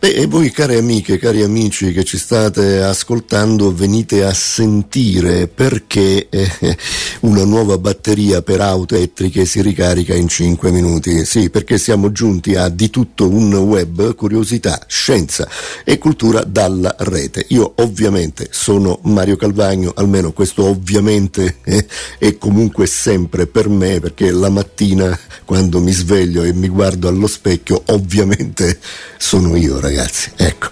Beh, e voi care amiche, cari amici che ci state ascoltando, venite a sentire perché eh, una nuova batteria per auto elettriche si ricarica in 5 minuti. Sì, perché siamo giunti a di tutto un web, curiosità, scienza e cultura dalla rete. Io ovviamente sono Mario Calvagno, almeno questo ovviamente eh, è comunque sempre per me, perché la mattina quando mi sveglio e mi guardo allo specchio, ovviamente sono io, ragazzi ragazzi. Ecco.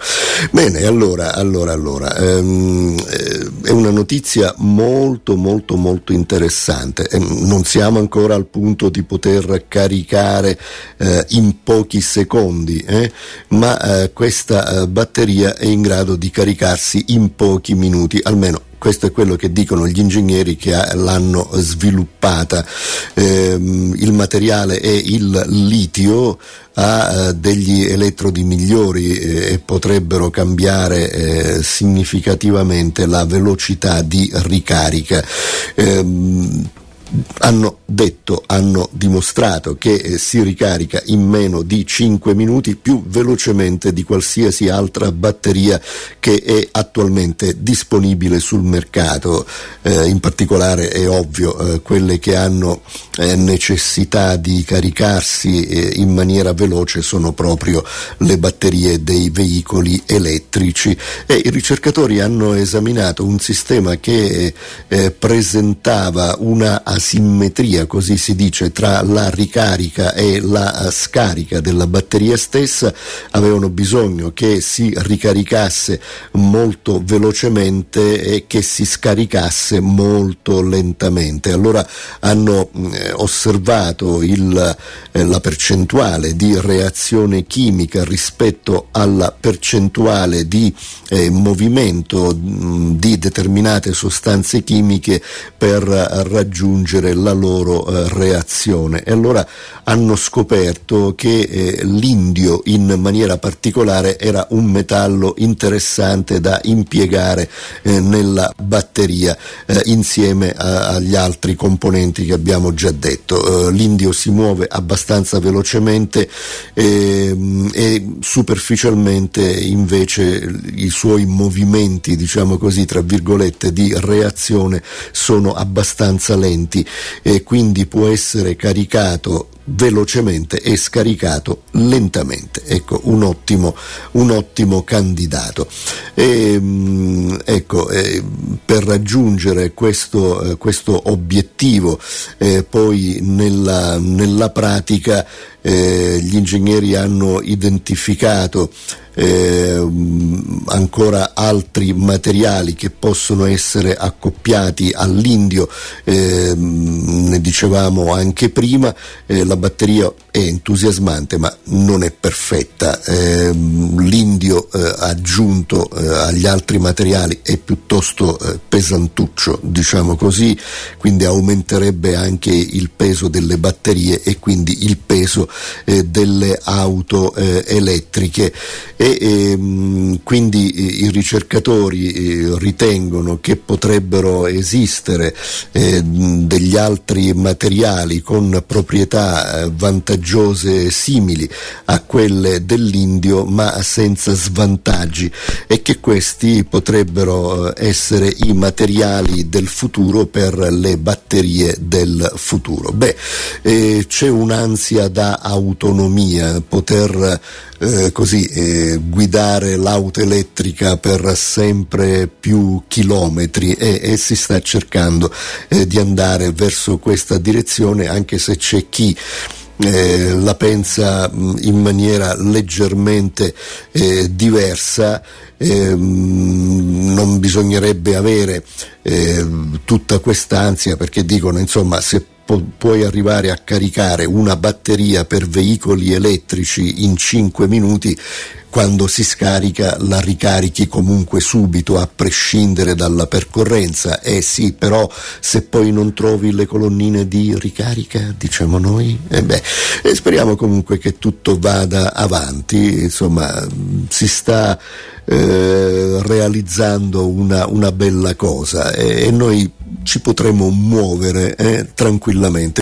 Bene, allora, allora, allora, ehm, eh, è una notizia molto, molto, molto interessante. Eh, non siamo ancora al punto di poter caricare eh, in pochi secondi, eh, ma eh, questa eh, batteria è in grado di caricarsi in pochi minuti, almeno questo è quello che dicono gli ingegneri che l'hanno sviluppata. Eh, il materiale è il litio, ha eh, degli elettrodi migliori eh, e potrebbero cambiare eh, significativamente la velocità di ricarica. Ehm, hanno detto, hanno dimostrato che eh, si ricarica in meno di 5 minuti più velocemente di qualsiasi altra batteria che è attualmente disponibile sul mercato, eh, in particolare è ovvio eh, quelle che hanno eh, necessità di caricarsi eh, in maniera veloce sono proprio le batterie dei veicoli elettrici. E i ricercatori hanno esaminato un sistema che presentava una asimmetria, così si dice, tra la ricarica e la scarica della batteria stessa, avevano bisogno che si ricaricasse molto velocemente e che si scaricasse molto lentamente. Allora hanno eh, osservato il, eh, la percentuale di reazione chimica rispetto alla percentuale di eh, movimento mh, di determinate sostanze chimiche per raggiungere raggiungere la loro eh, reazione e allora hanno scoperto che eh, l'indio in maniera particolare era un metallo interessante da impiegare eh, nella batteria eh, insieme a, agli altri componenti che abbiamo già detto. Eh, l'indio si muove abbastanza velocemente ehm, e superficialmente invece i suoi movimenti, diciamo così, tra virgolette, di reazione sono abbastanza lenti e quindi può essere caricato velocemente e scaricato lentamente. Ecco, un ottimo, un ottimo candidato. E, ehm, ecco, eh, per raggiungere questo, eh, questo obiettivo eh, poi nella, nella pratica gli ingegneri hanno identificato eh, ancora altri materiali che possono essere accoppiati all'indio, eh, ne dicevamo anche prima, eh, la batteria è entusiasmante ma non è perfetta, eh, l'indio eh, aggiunto eh, agli altri materiali è piuttosto pesantuccio, diciamo così, quindi aumenterebbe anche il peso delle batterie e quindi il peso delle auto elettriche. E ehm, quindi eh, i ricercatori eh, ritengono che potrebbero esistere eh, degli altri materiali con proprietà eh, vantaggiose simili a quelle dell'indio ma senza svantaggi e che questi potrebbero eh, essere i materiali del futuro per le batterie del futuro. Beh, eh, c'è un'ansia da autonomia, poter eh, così, eh, guidare l'auto elettrica per sempre più chilometri e, e si sta cercando eh, di andare verso questa direzione anche se c'è chi eh, la pensa mh, in maniera leggermente eh, diversa, eh, non bisognerebbe avere eh, tutta quest'ansia perché dicono insomma se puoi arrivare a caricare una batteria per veicoli elettrici in 5 minuti, quando si scarica la ricarichi comunque subito a prescindere dalla percorrenza. Eh sì, però se poi non trovi le colonnine di ricarica, diciamo noi, eh beh, e speriamo comunque che tutto vada avanti, insomma, si sta eh, realizzando una, una, bella cosa e, e noi ci potremo muovere eh, tranquillamente.